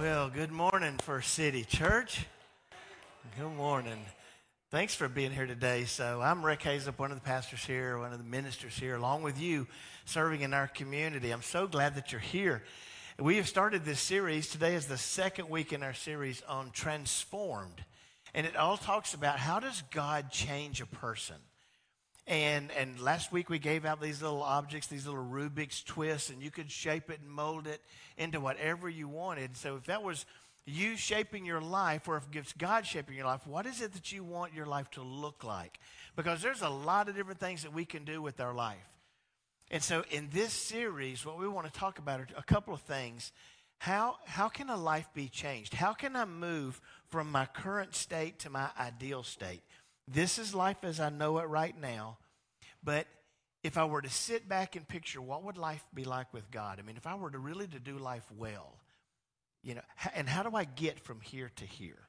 Well, good morning, First City Church. Good morning. Thanks for being here today. So, I'm Rick Hazup, one of the pastors here, one of the ministers here, along with you, serving in our community. I'm so glad that you're here. We have started this series. Today is the second week in our series on transformed. And it all talks about how does God change a person? And, and last week we gave out these little objects, these little Rubik's twists, and you could shape it and mold it into whatever you wanted. So if that was you shaping your life, or if it's God shaping your life, what is it that you want your life to look like? Because there's a lot of different things that we can do with our life. And so in this series, what we want to talk about are a couple of things. How, how can a life be changed? How can I move from my current state to my ideal state? This is life as I know it right now. But if I were to sit back and picture what would life be like with God? I mean, if I were to really to do life well, you know, and how do I get from here to here?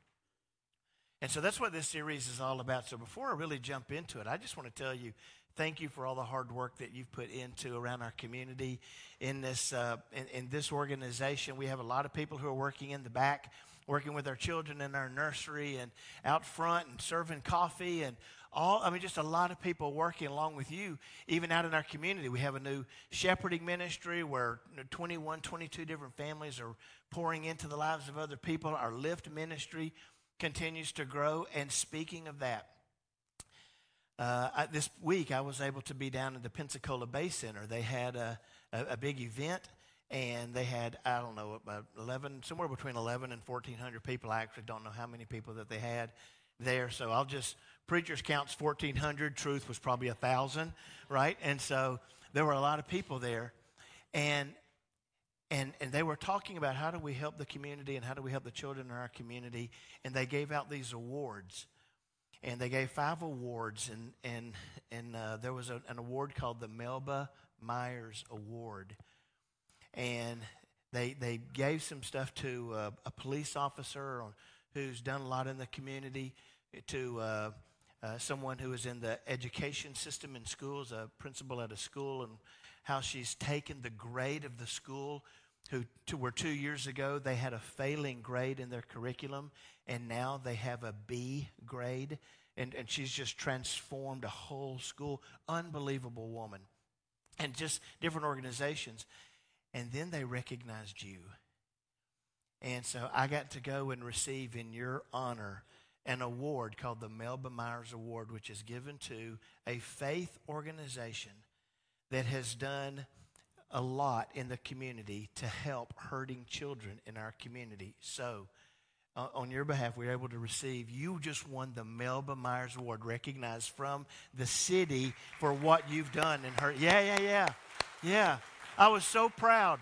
And so that's what this series is all about. So before I really jump into it, I just want to tell you thank you for all the hard work that you've put into around our community in this uh, in, in this organization. We have a lot of people who are working in the back working with our children in our nursery and out front and serving coffee and all, I mean, just a lot of people working along with you, even out in our community. We have a new shepherding ministry where 21, 22 different families are pouring into the lives of other people. Our Lift ministry continues to grow. And speaking of that, uh, this week I was able to be down at the Pensacola Bay Center. They had a, a, a big event and they had I don't know about 11 somewhere between 11 and 1400 people. I actually don't know how many people that they had there. So I'll just preachers counts 1400. Truth was probably a thousand, right? And so there were a lot of people there, and and and they were talking about how do we help the community and how do we help the children in our community. And they gave out these awards. And they gave five awards, and and and uh, there was a, an award called the Melba Myers Award, and they they gave some stuff to uh, a police officer who's done a lot in the community, to uh, uh, someone who is in the education system in schools, a principal at a school, and how she's taken the grade of the school. Who to where two years ago they had a failing grade in their curriculum, and now they have a B grade, and, and she's just transformed a whole school. Unbelievable woman, and just different organizations and then they recognized you. And so I got to go and receive in your honor an award called the Melba Myers Award, which is given to a faith organization that has done a lot in the community to help hurting children in our community. So, uh, on your behalf, we are able to receive. You just won the Melba Myers Award, recognized from the city for what you've done in her. Yeah, yeah, yeah, yeah. I was so proud.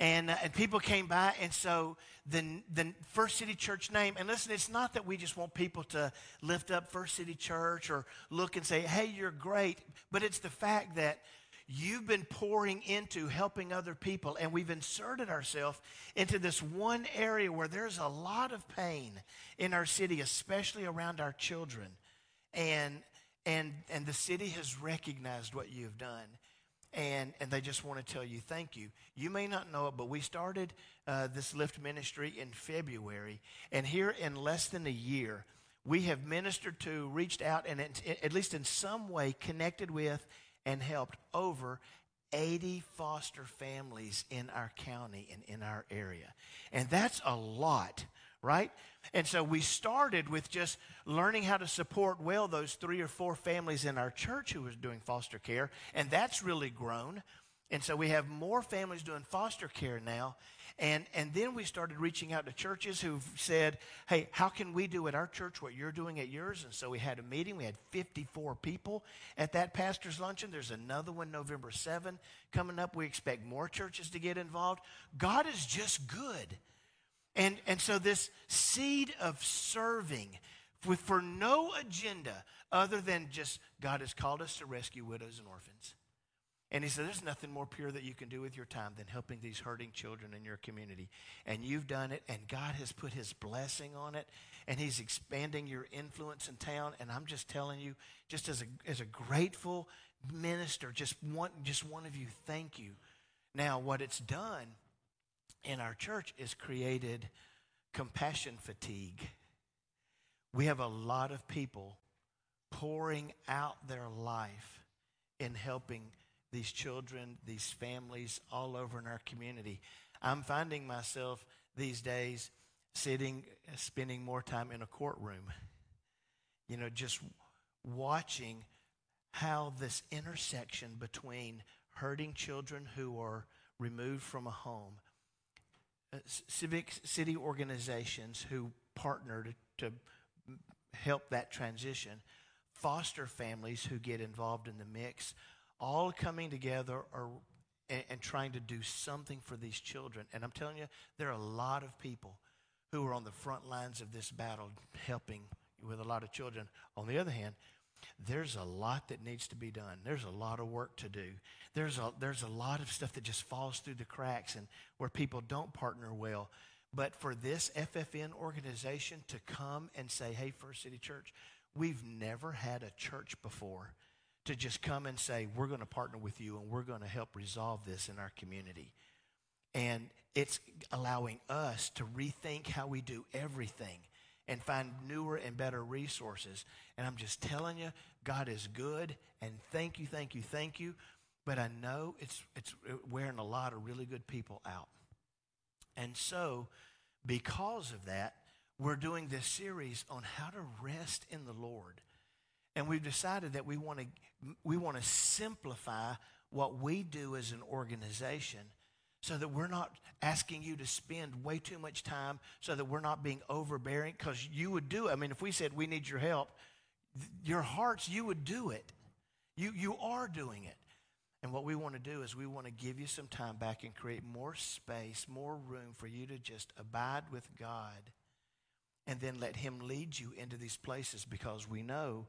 And, uh, and people came by, and so the, the First City Church name, and listen, it's not that we just want people to lift up First City Church or look and say, hey, you're great, but it's the fact that you've been pouring into helping other people, and we've inserted ourselves into this one area where there's a lot of pain in our city, especially around our children. And, and, and the city has recognized what you've done and, and they just want to tell you thank you. You may not know it, but we started uh, this Lift ministry in February, and here in less than a year, we have ministered to, reached out, and at least in some way connected with and helped over 80 foster families in our county and in our area. And that's a lot right? And so we started with just learning how to support well those three or four families in our church who was doing foster care, and that's really grown. And so we have more families doing foster care now. And, and then we started reaching out to churches who've said, hey, how can we do at our church what you're doing at yours? And so we had a meeting. We had 54 people at that pastor's luncheon. There's another one November 7 coming up. We expect more churches to get involved. God is just good. And, and so, this seed of serving with, for no agenda other than just God has called us to rescue widows and orphans. And he said, There's nothing more pure that you can do with your time than helping these hurting children in your community. And you've done it, and God has put his blessing on it, and he's expanding your influence in town. And I'm just telling you, just as a, as a grateful minister, just one, just one of you, thank you. Now, what it's done in our church is created compassion fatigue. We have a lot of people pouring out their life in helping these children, these families all over in our community. I'm finding myself these days sitting, spending more time in a courtroom, you know, just watching how this intersection between hurting children who are removed from a home, uh, civic city organizations who partner to, to help that transition, foster families who get involved in the mix, all coming together are, and, and trying to do something for these children. And I'm telling you, there are a lot of people who are on the front lines of this battle helping with a lot of children. On the other hand, there's a lot that needs to be done. There's a lot of work to do. There's a, there's a lot of stuff that just falls through the cracks and where people don't partner well. But for this FFN organization to come and say, hey, First City Church, we've never had a church before to just come and say, we're going to partner with you and we're going to help resolve this in our community. And it's allowing us to rethink how we do everything and find newer and better resources. And I'm just telling you, God is good. And thank you, thank you, thank you. But I know it's, it's uh, wearing a lot of really good people out. And so, because of that, we're doing this series on how to rest in the Lord. And we've decided that we want to we want to simplify what we do as an organization so that we're not asking you to spend way too much time so that we're not being overbearing because you would do it. I mean, if we said we need your help, your hearts, you would do it. You, you are doing it. And what we want to do is we want to give you some time back and create more space, more room for you to just abide with God and then let Him lead you into these places because we know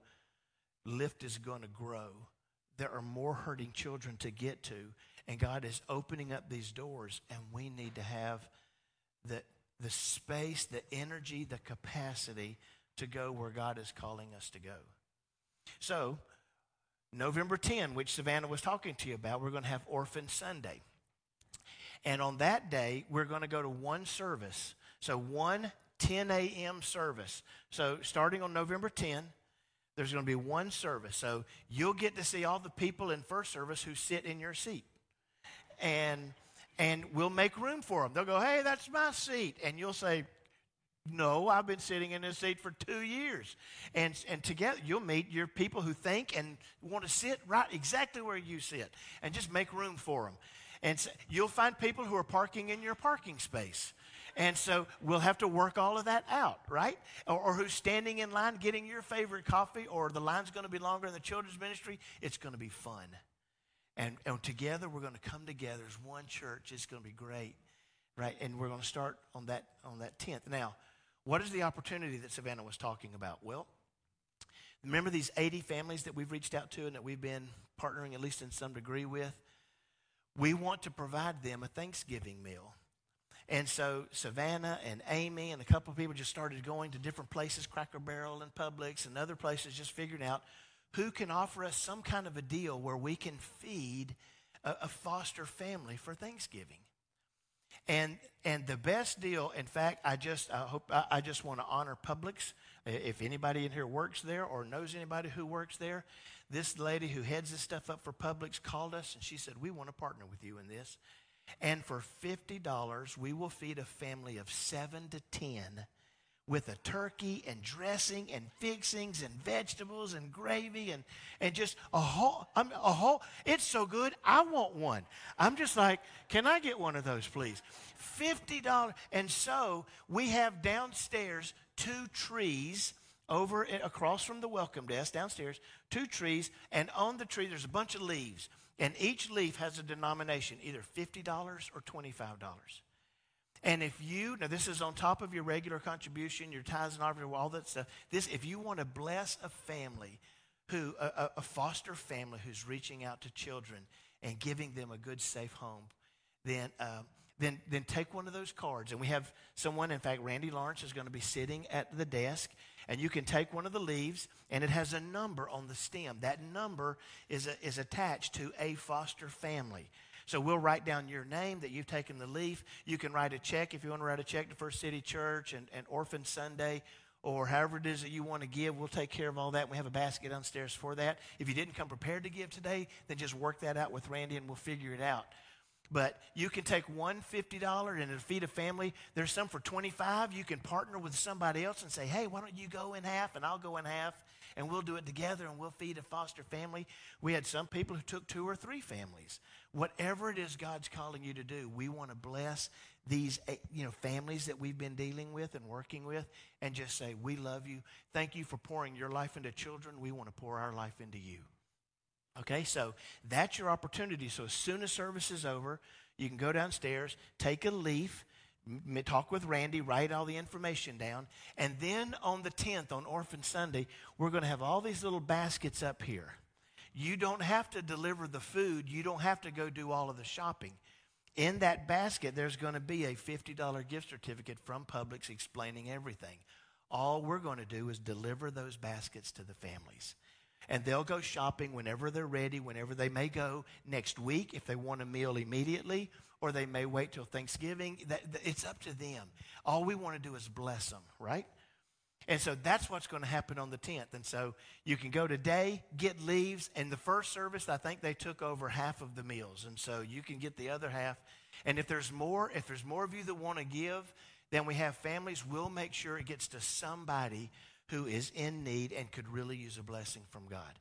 lift is going to grow. There are more hurting children to get to, and God is opening up these doors, and we need to have the, the space, the energy, the capacity to go where God is calling us to go. So, November 10, which Savannah was talking to you about, we're going to have Orphan Sunday. And on that day, we're going to go to one service. So, one 10 a.m. service. So, starting on November 10, there's going to be one service. So you'll get to see all the people in first service who sit in your seat. And and we'll make room for them. They'll go, "Hey, that's my seat." And you'll say, "No, I've been sitting in this seat for 2 years." And and together you'll meet your people who think and want to sit right exactly where you sit and just make room for them. And so you'll find people who are parking in your parking space. And so we'll have to work all of that out, right? Or, or who's standing in line getting your favorite coffee, or the line's going to be longer in the children's ministry. It's going to be fun. And, and together, we're going to come together as one church. It's going to be great, right? And we're going to start on that, on that 10th. Now, what is the opportunity that Savannah was talking about? Well, remember these 80 families that we've reached out to and that we've been partnering, at least in some degree, with? We want to provide them a Thanksgiving meal. And so Savannah and Amy and a couple of people just started going to different places, Cracker Barrel and Publix and other places, just figuring out who can offer us some kind of a deal where we can feed a, a foster family for Thanksgiving. And and the best deal, in fact, I just I hope I, I just want to honor Publix. If anybody in here works there or knows anybody who works there, this lady who heads this stuff up for Publix called us and she said, "We want to partner with you in this." And for $50, we will feed a family of seven to 10 with a turkey and dressing and fixings and vegetables and gravy and, and just a whole, I'm, a whole, it's so good, I want one. I'm just like, can I get one of those, please? $50. And so we have downstairs two trees over eh, across from the welcome desk downstairs, two trees, and on the tree there's a bunch of leaves. And each leaf has a denomination, either $50 or $25. And if you, now this is on top of your regular contribution, your tithes and offering, all that stuff. This, if you want to bless a family who, a, a foster family who's reaching out to children and giving them a good, safe home, then, uh, then, then take one of those cards. And we have someone, in fact, Randy Lawrence is going to be sitting at the desk and you can take one of the leaves and it has a number on the stem. That number is, a, is attached to a foster family. So we'll write down your name that you've taken the leaf. You can write a check if you want to write a check to First City Church and, and Orphan Sunday or however it is that you want to give. We'll take care of all that. We have a basket downstairs for that. If you didn't come prepared to give today, then just work that out with Randy and we'll figure it out. But you can take one $50 and feed a family. There's some for 25. You can partner with somebody else and say, hey, why don't you go in half and I'll go in half and we'll do it together and we'll feed a foster family. We had some people who took two or three families. Whatever it is God's calling you to do, we want to bless these eh, you know families that we've been dealing with and working with and just say we love you thank you for pouring your life into children we want to pour our life into you okay so that's your opportunity. So as soon as service is over you can go downstairs take a leaf talk with randy write all the information down. And then on the 10th on orphan sunday we're going to have all these little baskets up here. You don't have to deliver the food. You don't have to go do all of the shopping. In that basket, there's going to be a $50 gift certificate from Publix explaining everything. All we're going to do is deliver those baskets to the families. And they'll go shopping whenever they're ready, whenever they may go next week if they want a meal immediately, or they may wait till Thanksgiving. It's up to them. All we want to do is bless them, right? And so that's what's going to happen on the 10th. And so you can go today, get leaves. And the first service, I think they took over half of the meals. And so you can get the other half. And if there's more, if there's more of you that want to give, then we have families. We'll make sure it gets to somebody who is in need and could really use a blessing from God.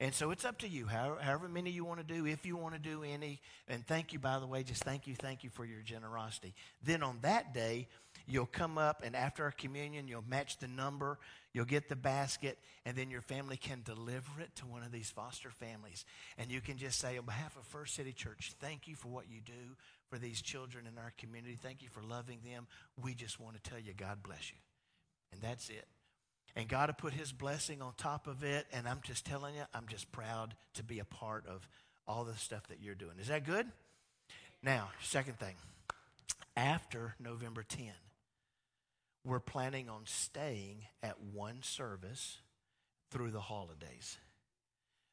And so it's up to you, however, many you want to do, if you want to do any. And thank you, by the way, just thank you, thank you for your generosity. Then on that day, You'll come up, and after our communion, you'll match the number, you'll get the basket, and then your family can deliver it to one of these foster families. And you can just say, on behalf of First City Church, thank you for what you do for these children in our community. Thank you for loving them. We just want to tell you, God bless you. And that's it. And God will put his blessing on top of it. And I'm just telling you, I'm just proud to be a part of all the stuff that you're doing. Is that good? Now, second thing. After November 10, we're planning on staying at one service through the holidays.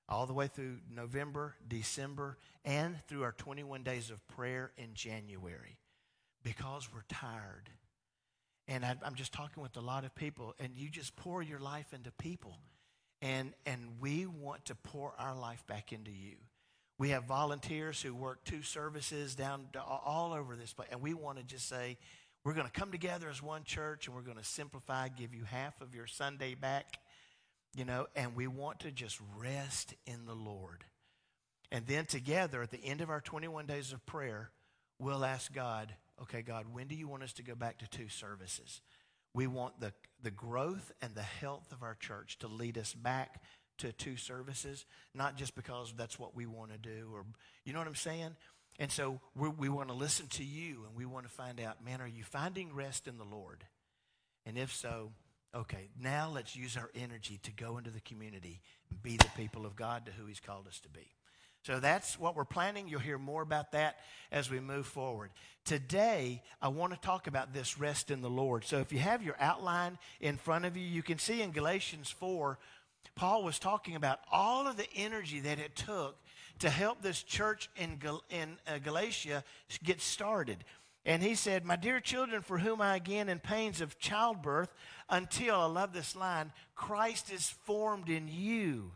All the way through November, December, and through our 21 days of prayer in January because we're tired. And I, am just talking with a lot of people, and you just pour your life into people. And, and we want to pour our life back into you. We have volunteers who work two services down all over this place, and we want to just say, we're going to come together as one church and we're going to simplify, give you half of your Sunday back, you know, and we want to just rest in the Lord. And then together at the end of our 21 days of prayer, we'll ask God, okay, God, when do you want us to go back to two services? We want the, the growth and the health of our church to lead us back to two services, not just because that's what we want to do or, you know what I'm saying? And so we want to listen to you and we want to find out, man, are you finding rest in the Lord? And if so, okay, now let's use our energy to go into the community and be the people of God to who He's called us to be. So that's what we're planning. You'll hear more about that as we move forward. Today, I want to talk about this rest in the Lord. So if you have your outline in front of you, you can see in Galatians 4, Paul was talking about all of the energy that it took to help this church in, Gal- in uh, Galatia get started. And he said, My dear children, for whom I again in pains of childbirth, until, I love this line, Christ is formed in you.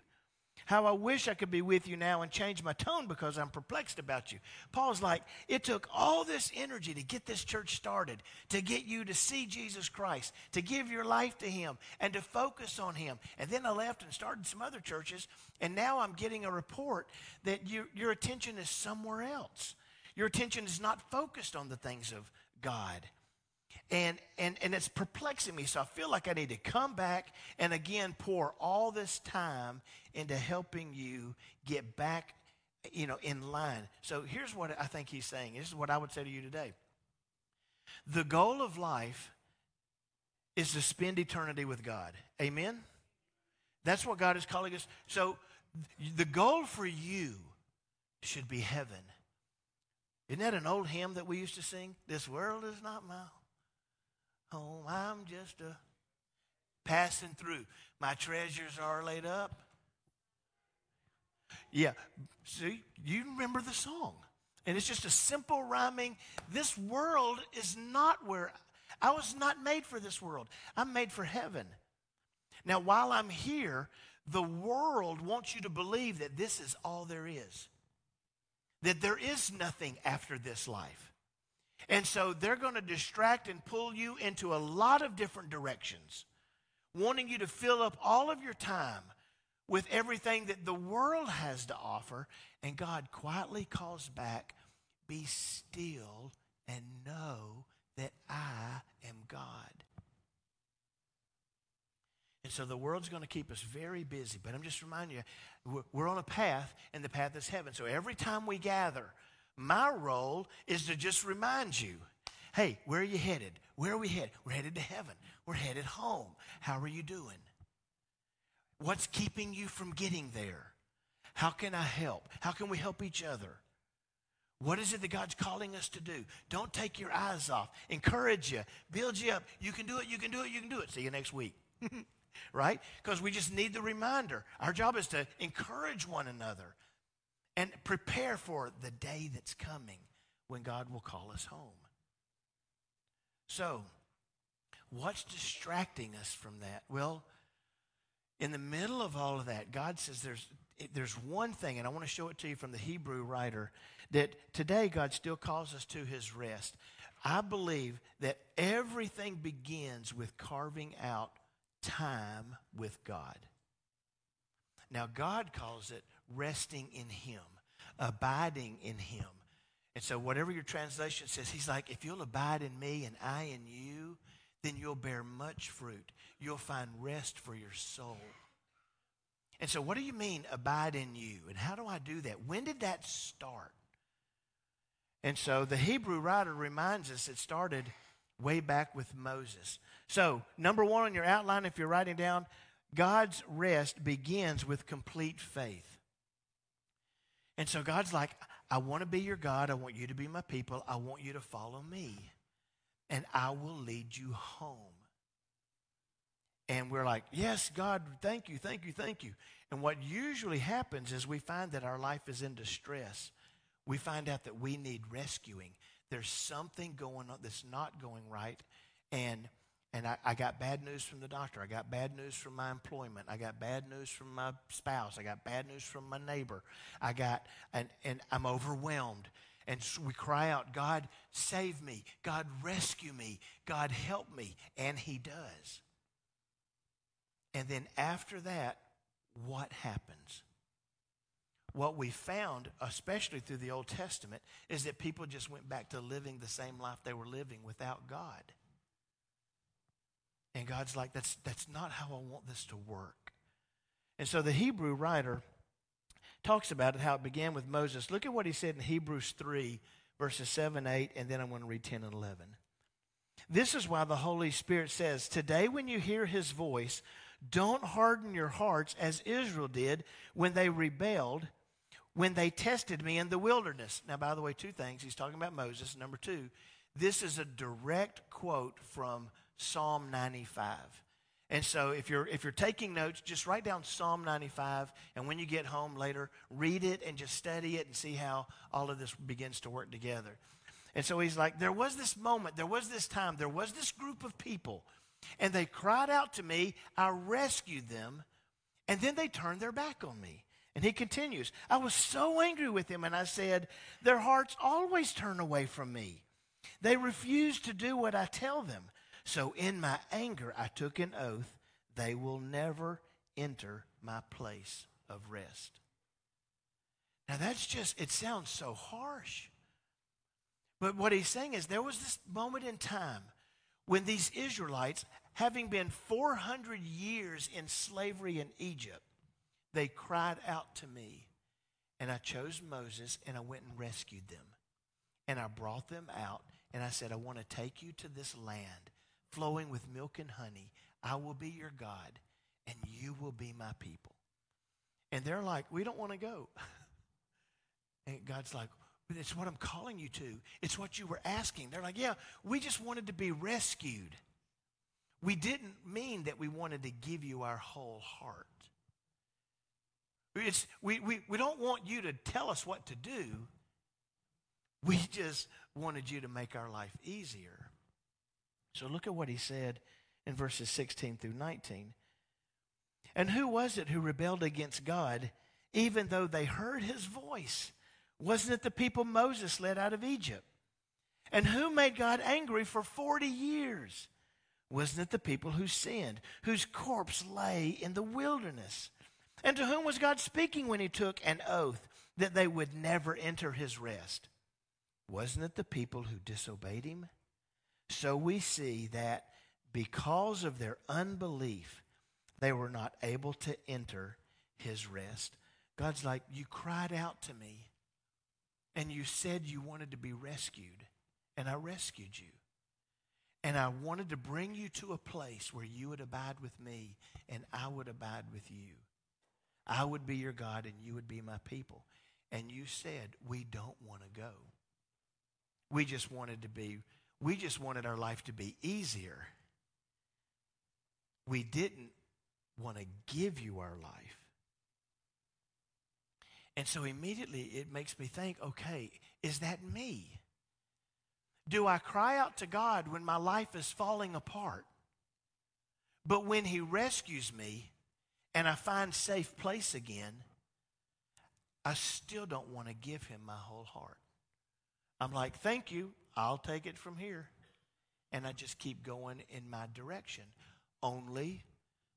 How I wish I could be with you now and change my tone because I'm perplexed about you. Paul's like, it took all this energy to get this church started, to get you to see Jesus Christ, to give your life to Him, and to focus on Him. And then I left and started some other churches, and now I'm getting a report that you, your attention is somewhere else. Your attention is not focused on the things of God. And, and, and it's perplexing me. So I feel like I need to come back and again pour all this time into helping you get back, you know, in line. So here's what I think he's saying. This is what I would say to you today. The goal of life is to spend eternity with God. Amen? That's what God is calling us. So the goal for you should be heaven. Isn't that an old hymn that we used to sing? This world is not my home. I'm just a passing through. My treasures are laid up. Yeah. See, you remember the song. And it's just a simple rhyming. This world is not where I was not made for this world. I'm made for heaven. Now, while I'm here, the world wants you to believe that this is all there is, that there is nothing after this life. And so they're going to distract and pull you into a lot of different directions, wanting you to fill up all of your time with everything that the world has to offer. And God quietly calls back, Be still and know that I am God. And so the world's going to keep us very busy. But I'm just reminding you, we're on a path, and the path is heaven. So every time we gather, my role is to just remind you hey, where are you headed? Where are we headed? We're headed to heaven. We're headed home. How are you doing? What's keeping you from getting there? How can I help? How can we help each other? What is it that God's calling us to do? Don't take your eyes off. Encourage you, build you up. You can do it, you can do it, you can do it. See you next week. right? Because we just need the reminder. Our job is to encourage one another and prepare for the day that's coming when God will call us home. So, what's distracting us from that? Well, in the middle of all of that, God says there's, there's one thing, and I want to show it to you from the Hebrew writer, that today God still calls us to his rest. I believe that everything begins with carving out time with God. Now, God calls it resting in Him, abiding in Him. And so, whatever your translation says, He's like, if you'll abide in me and I in you, then you'll bear much fruit. You'll find rest for your soul. And so, what do you mean, abide in you? And how do I do that? When did that start? And so, the Hebrew writer reminds us it started way back with Moses. So, number one on your outline, if you're writing down, God's rest begins with complete faith. And so God's like, I want to be your God. I want you to be my people. I want you to follow me. And I will lead you home. And we're like, Yes, God, thank you, thank you, thank you. And what usually happens is we find that our life is in distress. We find out that we need rescuing. There's something going on that's not going right. And and I, I, got bad news from the doctor. I got bad news from my employment. I got bad news from my spouse. I got bad news from my neighbor. I got, and, and I'm overwhelmed. And so we cry out, God, save me. God, rescue me. God, help me. And He does. And then after that, what happens? What we found, especially through the Old Testament, is that people just went back to living the same life they were living without God. And God's like, that's, that's not how I want this to work. And so the Hebrew writer talks about it, how it began with Moses. Look at what he said in Hebrews 3, verses 7, 8, and then I'm going to read 10 and 11. This is why the Holy Spirit says, Today, when you hear his voice, don't harden your hearts as Israel did when they rebelled, when they tested me in the wilderness. Now, by the way, two things. He's talking about Moses. Number two, this is a direct quote from Psalm 95. And so if you're if you're taking notes, just write down Psalm 95 and when you get home later, read it and just study it and see how all of this begins to work together. And so he's like, there was this moment, there was this time, there was this group of people, and they cried out to me, I rescued them, and then they turned their back on me. And he continues, I was so angry with them, and I said, Their hearts always turn away from me. They refuse to do what I tell them. So in my anger, I took an oath they will never enter my place of rest. Now that's just, it sounds so harsh. But what he's saying is there was this moment in time when these Israelites, having been 400 years in slavery in Egypt, they cried out to me. And I chose Moses and I went and rescued them. And I brought them out and I said, I want to take you to this land flowing with milk and honey. I will be your God, and you will be my people. And they're like, We don't want to go. and God's like, it's what I'm calling you to. It's what you were asking. They're like, Yeah, we just wanted to be rescued. We didn't mean that we wanted to give you our whole heart. It's, we, we, we don't want you to tell us what to do. We just wanted you to make our life easier. So look at what he said in verses 16 through 19. And who was it who rebelled against God, even though they heard his voice? Wasn't it the people Moses led out of Egypt? And who made God angry for 40 years? Wasn't it the people who sinned, whose corpse lay in the wilderness? And to whom was God speaking when he took an oath that they would never enter his rest? Wasn't it the people who disobeyed him? So we see that because of their unbelief, they were not able to enter his rest. God's like, You cried out to me, and you said you wanted to be rescued, and I rescued you. And I wanted to bring you to a place where you would abide with me, and I would abide with you. I would be your God, and you would be my people. And you said, We don't want to go. We just wanted to be, we just wanted our life to be easier. We didn't want to give you our life. And so immediately it makes me think okay, is that me? Do I cry out to God when my life is falling apart? But when He rescues me and I find safe place again, I still don't want to give Him my whole heart. I'm like, thank you, I'll take it from here. And I just keep going in my direction, only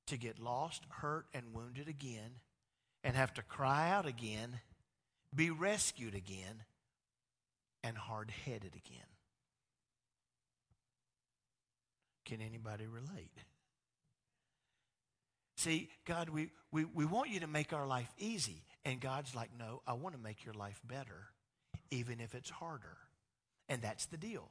to get lost, hurt, and wounded again, and have to cry out again, be rescued again, and hard headed again. Can anybody relate? See, God, we, we, we want you to make our life easy. And God's like, no, I want to make your life better even if it's harder. And that's the deal.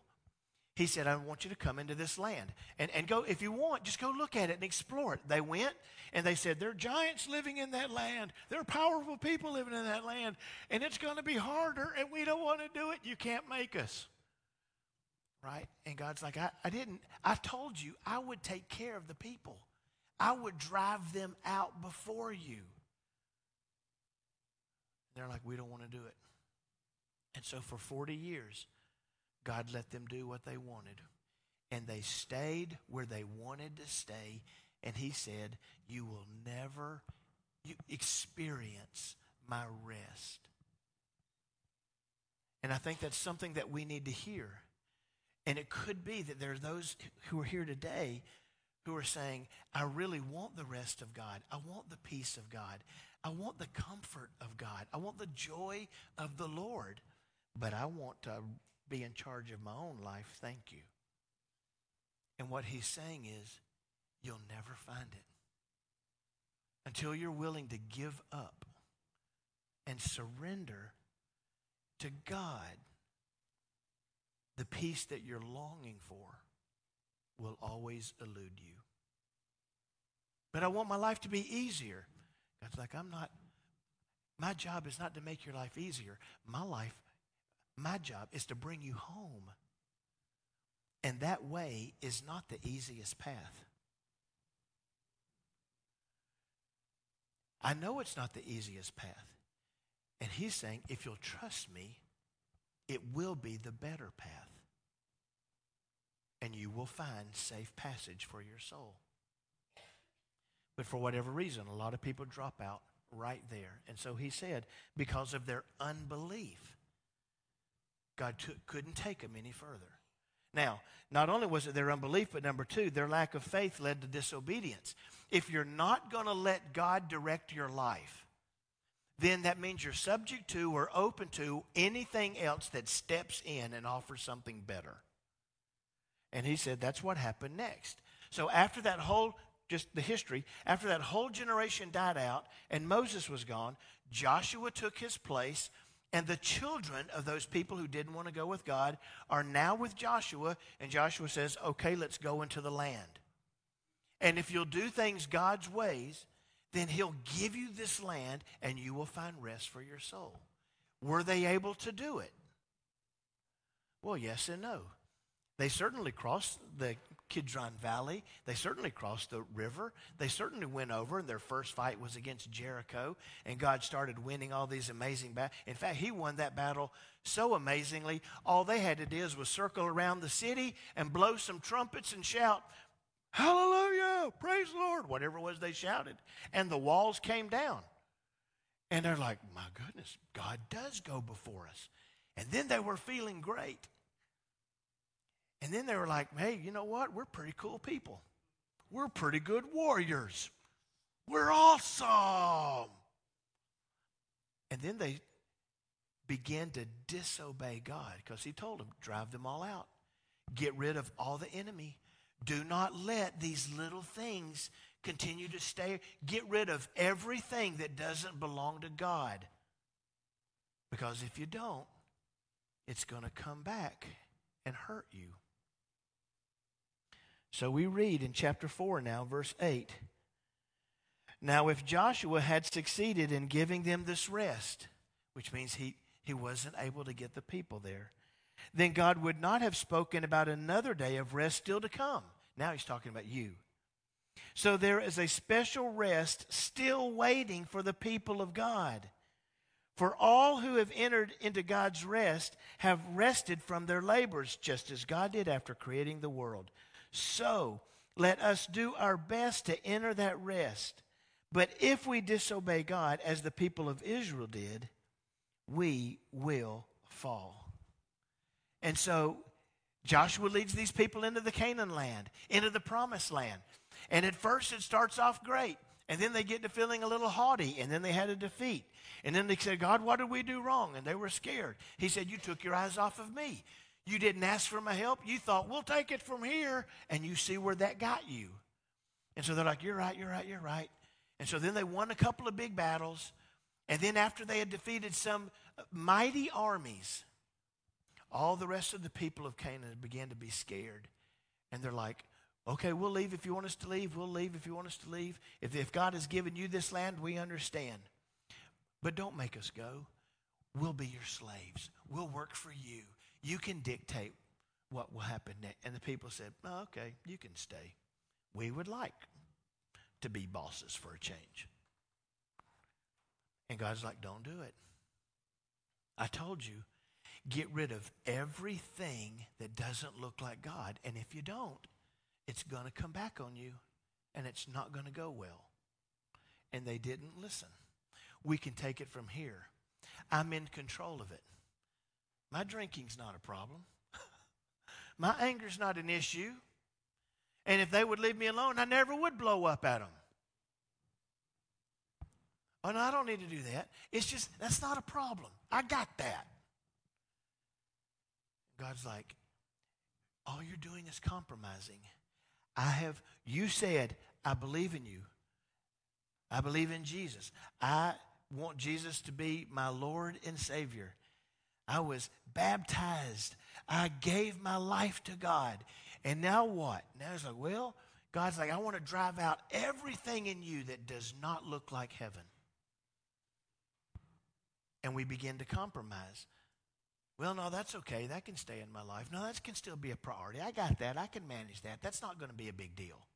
He said, I want you to come into this land. And, and go, if you want, just go look at it and explore it. They went and they said, There are giants living in that land. There are powerful people living in that land. And it's going to be harder, and we don't want to do it. You can't make us. Right? And God's like, I, I didn't, I told you I would take care of the people, I would drive them out before you. They're like, We don't want to do it. And so for 40 years, God let them do what they wanted. And they stayed where they wanted to stay. And he said, You will never experience my rest. And I think that's something that we need to hear. And it could be that there are those who are here today who are saying, I really want the rest of God. I want the peace of God. I want the comfort of God. I want the joy of the Lord but I want to be in charge of my own life. Thank you. And what he's saying is, you'll never find it until you're willing to give up and surrender to God. The peace that you're longing for will always elude you. But I want my life to be easier. God's like, I'm not, my job is not to make your life easier. My life my job is to bring you home. And that way is not the easiest path. I know it's not the easiest path. And he's saying, if you'll trust me, it will be the better path. And you will find safe passage for your soul. But for whatever reason, a lot of people drop out right there. And so he said, because of their unbelief. God couldn't take them any further. Now, not only was it their unbelief, but number two, their lack of faith led to disobedience. If you're not going to let God direct your life, then that means you're subject to or open to anything else that steps in and offers something better. And he said that's what happened next. So after that whole, just the history, after that whole generation died out and Moses was gone, Joshua took his place and the children of those people who didn't want to go with God are now with Joshua, and Joshua says, Okay, let's go into the land. And if you'll do things God's ways, then He'll give you this land and you will find rest for your soul. Were they able to do it? Well, yes and no. They certainly crossed the Kidron Valley. They certainly crossed the river. They certainly went over, and their first fight was against Jericho. And God started winning all these amazing battles. In fact, He won that battle so amazingly. All they had to do was circle around the city and blow some trumpets and shout, Hallelujah! Praise the Lord! Whatever it was they shouted. And the walls came down. And they're like, My goodness, God does go before us. And then they were feeling great. And then they were like, hey, you know what? We're pretty cool people. We're pretty good warriors. We're awesome. And then they began to disobey God because He told them, drive them all out. Get rid of all the enemy. Do not let these little things continue to stay. Get rid of everything that doesn't belong to God. Because if you don't, it's going to come back and hurt you. So we read in chapter 4 now, verse 8. Now, if Joshua had succeeded in giving them this rest, which means he, he wasn't able to get the people there, then God would not have spoken about another day of rest still to come. Now he's talking about you. So there is a special rest still waiting for the people of God. For all who have entered into God's rest have rested from their labors, just as God did after creating the world. So let us do our best to enter that rest. But if we disobey God, as the people of Israel did, we will fall. And so Joshua leads these people into the Canaan land, into the promised land. And at first it starts off great. And then they get to feeling a little haughty, and then they had a defeat. And then they said, God, what did we do wrong? And they were scared. He said, You took your eyes off of me. You didn't ask for my help. You thought, we'll take it from here. And you see where that got you. And so they're like, you're right, you're right, you're right. And so then they won a couple of big battles. And then after they had defeated some mighty armies, all the rest of the people of Canaan began to be scared. And they're like, okay, we'll leave if you want us to leave. We'll leave if you want us to leave. If, if God has given you this land, we understand. But don't make us go. We'll be your slaves. We'll work for you. You can dictate what will happen next. And the people said, oh, okay, you can stay. We would like to be bosses for a change. And God's like, don't do it. I told you, get rid of everything that doesn't look like God. And if you don't, it's going to come back on you and it's not going to go well. And they didn't listen. We can take it from here. I'm in control of it. My drinking's not a problem. My anger's not an issue. And if they would leave me alone, I never would blow up at them. Oh, no, I don't need to do that. It's just, that's not a problem. I got that. God's like, all you're doing is compromising. I have, you said, I believe in you. I believe in Jesus. I want Jesus to be my Lord and Savior. I was baptized. I gave my life to God. And now what? Now it's like, well, God's like, I want to drive out everything in you that does not look like heaven. And we begin to compromise. Well, no, that's okay. That can stay in my life. No, that can still be a priority. I got that. I can manage that. That's not going to be a big deal.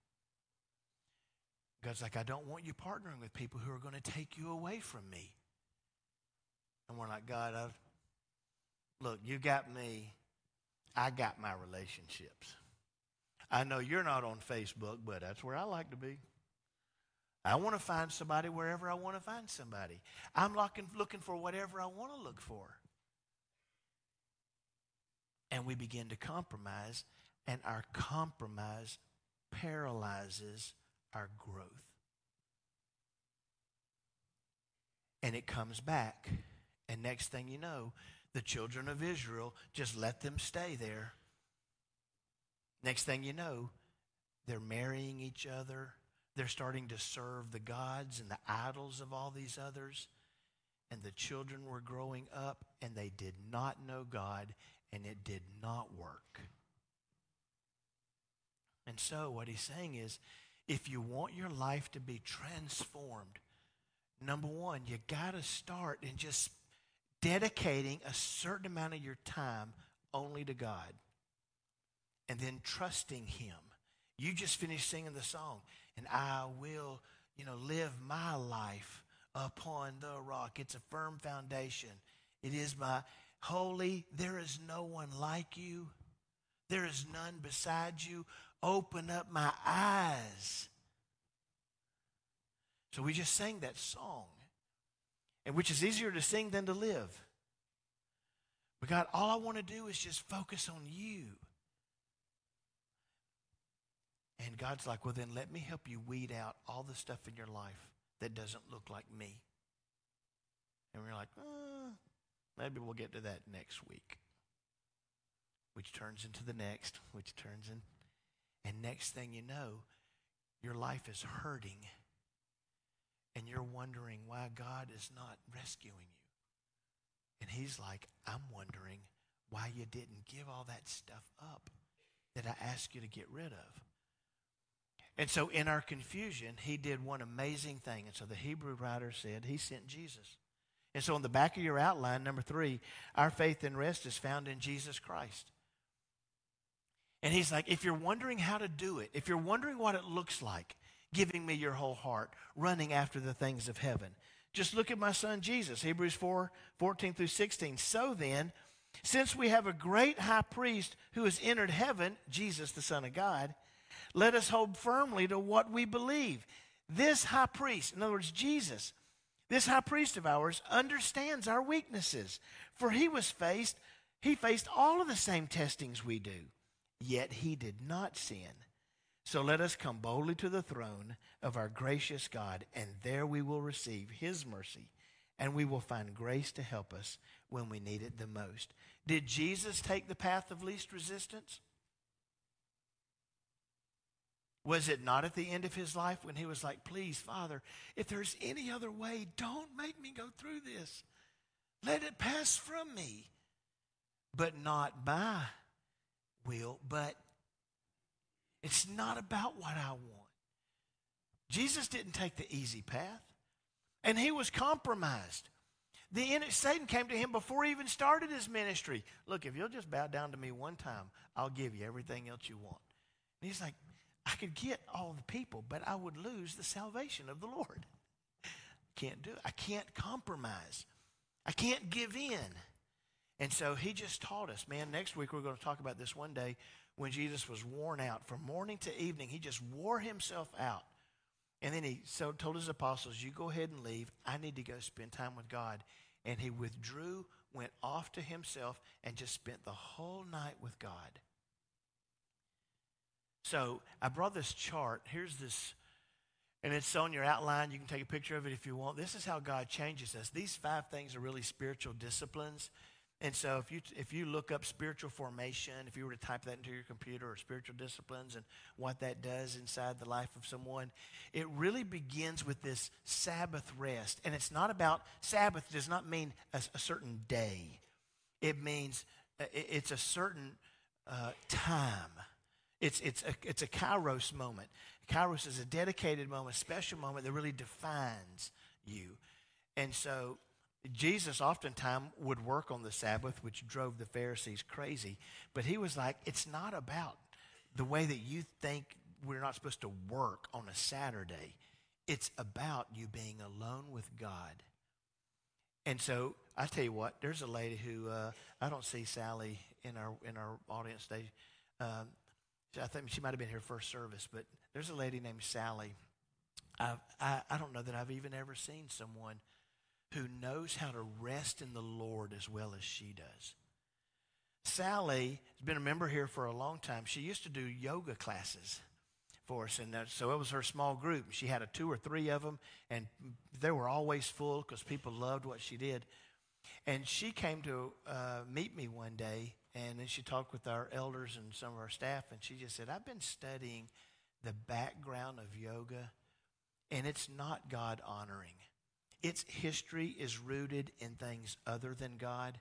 God's like, I don't want you partnering with people who are going to take you away from me. And we're like, God, I've, Look, you got me. I got my relationships. I know you're not on Facebook, but that's where I like to be. I want to find somebody wherever I want to find somebody. I'm looking, looking for whatever I want to look for. And we begin to compromise, and our compromise paralyzes our growth. And it comes back. And next thing you know, the children of Israel, just let them stay there. Next thing you know, they're marrying each other. They're starting to serve the gods and the idols of all these others. And the children were growing up and they did not know God and it did not work. And so, what he's saying is if you want your life to be transformed, number one, you got to start and just dedicating a certain amount of your time only to God and then trusting Him You just finished singing the song, and I will, you know, live my life upon the rock. It's a firm foundation. It is my holy. There is no one like you. There is none beside you. Open up my eyes. So we just sang that song, and which is easier to sing than to live. But God, all I want to do is just focus on you. And God's like, well, then let me help you weed out all the stuff in your life that doesn't look like me. And we're like, uh, maybe we'll get to that next week. Which turns into the next, which turns in. And next thing you know, your life is hurting. And you're wondering why God is not rescuing you. And he's like, I'm wondering why you didn't give all that stuff up that I asked you to get rid of. And so, in our confusion, he did one amazing thing. And so, the Hebrew writer said he sent Jesus. And so, on the back of your outline, number three, our faith and rest is found in Jesus Christ. And he's like, if you're wondering how to do it, if you're wondering what it looks like, giving me your whole heart, running after the things of heaven, just look at my son Jesus, Hebrews 4 14 through 16. So then, since we have a great high priest who has entered heaven, Jesus, the Son of God, let us hold firmly to what we believe. This high priest, in other words, Jesus, this high priest of ours understands our weaknesses, for he was faced, he faced all of the same testings we do, yet he did not sin. So let us come boldly to the throne of our gracious God, and there we will receive his mercy, and we will find grace to help us when we need it the most. Did Jesus take the path of least resistance? Was it not at the end of his life when he was like, Please, Father, if there's any other way, don't make me go through this. Let it pass from me. But not my will, but it's not about what I want. Jesus didn't take the easy path, and he was compromised. The Satan came to him before he even started his ministry. Look, if you'll just bow down to me one time, I'll give you everything else you want. And he's like, I could get all the people, but I would lose the salvation of the Lord. Can't do it. I can't compromise. I can't give in. And so he just taught us, man. Next week we're going to talk about this one day when Jesus was worn out. From morning to evening, he just wore himself out. And then he so told his apostles, You go ahead and leave. I need to go spend time with God. And he withdrew, went off to himself, and just spent the whole night with God. So I brought this chart. Here's this, and it's on your outline. You can take a picture of it if you want. This is how God changes us. These five things are really spiritual disciplines and so if you, if you look up spiritual formation, if you were to type that into your computer or spiritual disciplines and what that does inside the life of someone, it really begins with this Sabbath rest. And it's not about, Sabbath does not mean a, a certain day. It means uh, it, it's a certain uh, time. It's, it's, a, it's a kairos moment. Kairos is a dedicated moment, special moment that really defines you. And so Jesus oftentimes would work on the Sabbath, which drove the Pharisees crazy. But he was like, it's not about the way that you think we're not supposed to work on a Saturday. It's about you being alone with God. And so I tell you what, there's a lady who uh, I don't see Sally in our in our audience today. Um, I think she might have been here first service, but there's a lady named Sally. i I I don't know that I've even ever seen someone who knows how to rest in the Lord as well as she does. Sally has been a member here for a long time. She used to do yoga classes for us, and so it was her small group. She had a two or three of them, and they were always full because people loved what she did. And she came to uh, meet me one day, and then she talked with our elders and some of our staff, and she just said, "I've been studying the background of yoga, and it's not God honoring." Its history is rooted in things other than God.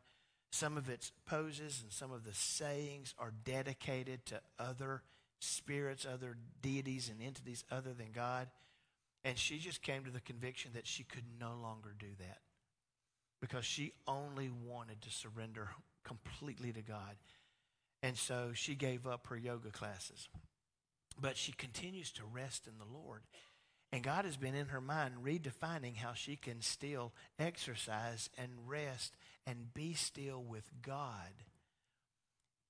Some of its poses and some of the sayings are dedicated to other spirits, other deities, and entities other than God. And she just came to the conviction that she could no longer do that because she only wanted to surrender completely to God. And so she gave up her yoga classes. But she continues to rest in the Lord. And God has been in her mind redefining how she can still exercise and rest and be still with God.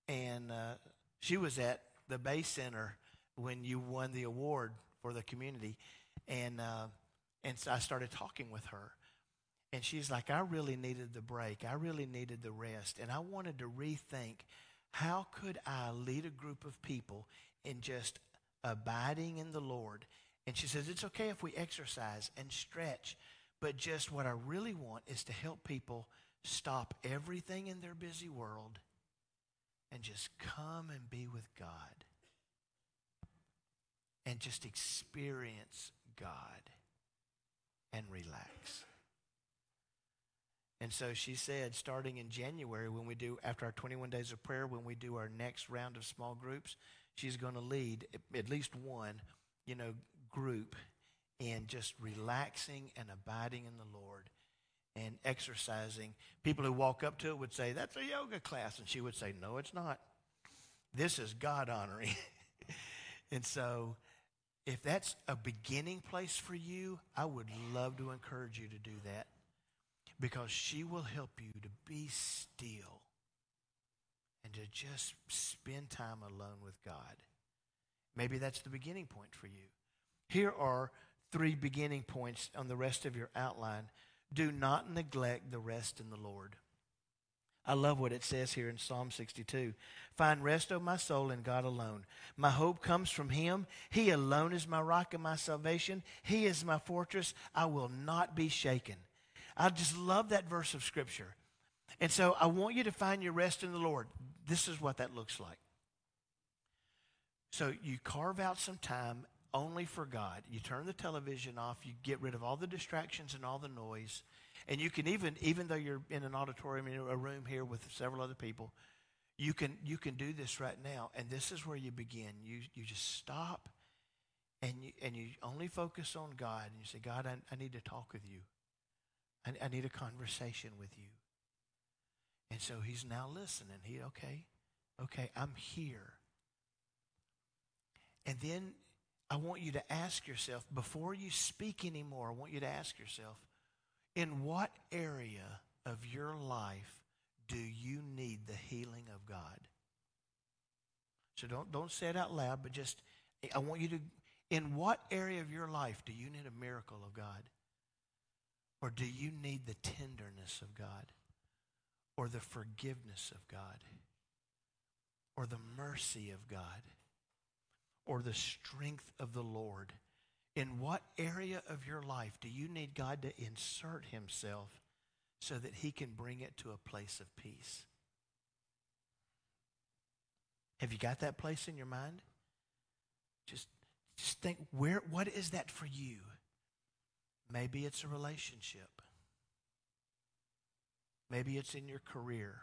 And uh, she was at the Bay Center when you won the award for the community. And, uh, and so I started talking with her. And she's like, I really needed the break. I really needed the rest. And I wanted to rethink how could I lead a group of people in just abiding in the Lord? And she says, it's okay if we exercise and stretch, but just what I really want is to help people stop everything in their busy world and just come and be with God and just experience God and relax. And so she said, starting in January, when we do, after our 21 days of prayer, when we do our next round of small groups, she's going to lead at least one, you know, group in just relaxing and abiding in the Lord and exercising. People who walk up to it would say, That's a yoga class. And she would say, No, it's not. This is God honoring. and so, if that's a beginning place for you, I would love to encourage you to do that because she will help you to be still and to just spend time alone with God. Maybe that's the beginning point for you. Here are three beginning points on the rest of your outline. Do not neglect the rest in the Lord. I love what it says here in Psalm 62. Find rest, O my soul, in God alone. My hope comes from Him. He alone is my rock and my salvation. He is my fortress. I will not be shaken. I just love that verse of Scripture. And so I want you to find your rest in the Lord. This is what that looks like. So you carve out some time only for God. You turn the television off, you get rid of all the distractions and all the noise. And you can even, even though you're in an auditorium, in a room here with several other people, you can, you can do this right now. And this is where you begin. You, you just stop and you, and you only focus on God. And you say, God, I, I need to talk with you. I, I need a conversation with you. And so he's now listening. He, okay, okay, I'm here. And then I want you to ask yourself, before you speak anymore, I want you to ask yourself, in what area of your life do you need the healing of God? So don't, don't say it out loud, but just, I want you to, in what area of your life do you need a miracle of God? Or do you need the tenderness of God? Or the forgiveness of God? Or the mercy of God? Or the strength of the Lord? In what area of your life do you need God to insert himself so that he can bring it to a place of peace? Have you got that place in your mind? Just, just think, where, what is that for you? Maybe it's a relationship. Maybe it's in your career.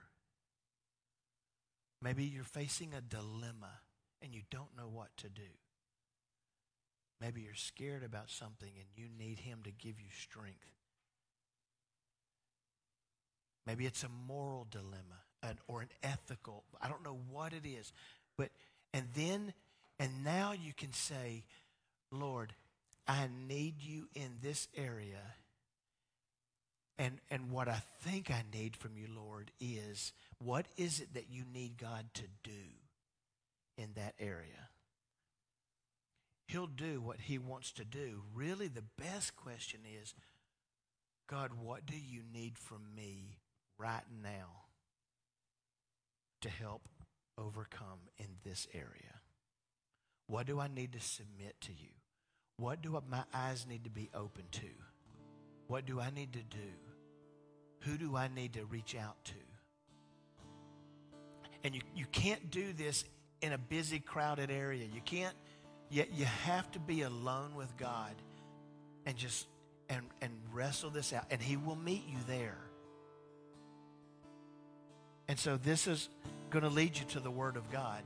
Maybe you're facing a dilemma and you don't know what to do. Maybe you're scared about something and you need Him to give you strength. Maybe it's a moral dilemma an, or an ethical. I don't know what it is. But, and then, and now you can say, Lord, I need you in this area. And, and what I think I need from you, Lord, is what is it that you need God to do in that area? He'll do what he wants to do. Really, the best question is God, what do you need from me right now to help overcome in this area? What do I need to submit to you? What do my eyes need to be open to? What do I need to do? Who do I need to reach out to? And you, you can't do this in a busy, crowded area. You can't, yet you have to be alone with God and just and, and wrestle this out. And he will meet you there. And so this is going to lead you to the Word of God.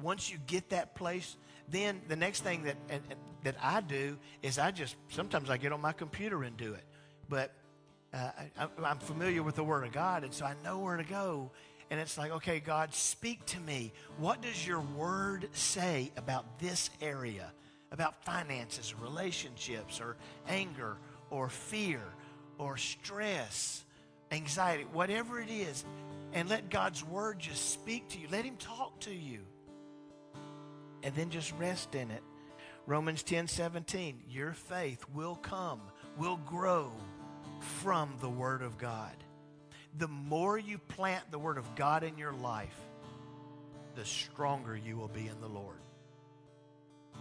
Once you get that place, then the next thing that and, and, that I do is I just sometimes I get on my computer and do it, but uh, I, am familiar with the Word of God, and so I know where to go. And it's like, okay, God, speak to me. What does your word say about this area? About finances, relationships, or anger, or fear, or stress, anxiety, whatever it is. And let God's word just speak to you. Let Him talk to you. And then just rest in it. Romans 10 17, your faith will come, will grow from the Word of God. The more you plant the Word of God in your life, the stronger you will be in the Lord.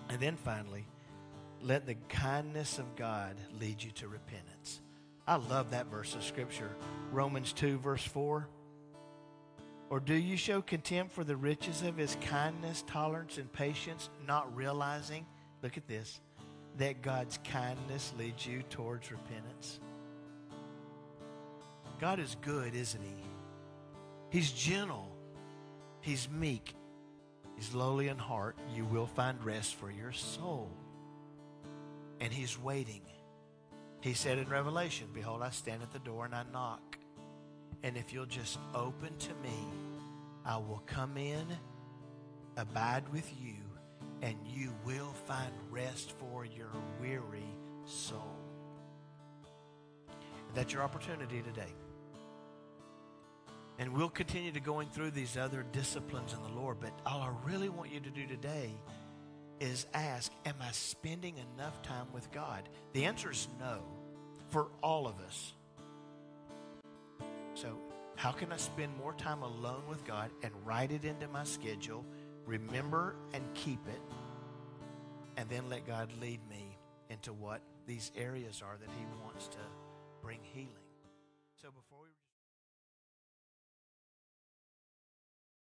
And then finally, let the kindness of God lead you to repentance. I love that verse of Scripture. Romans 2, verse 4. Or do you show contempt for the riches of his kindness, tolerance, and patience, not realizing, look at this, that God's kindness leads you towards repentance? God is good, isn't he? He's gentle. He's meek. He's lowly in heart. You will find rest for your soul. And he's waiting. He said in Revelation, Behold, I stand at the door and I knock. And if you'll just open to me, I will come in, abide with you, and you will find rest for your weary soul. That's your opportunity today. And we'll continue to going through these other disciplines in the Lord, but all I really want you to do today is ask, am I spending enough time with God? The answer is no for all of us. So, how can I spend more time alone with God and write it into my schedule, remember and keep it, and then let God lead me into what these areas are that He wants to bring healing?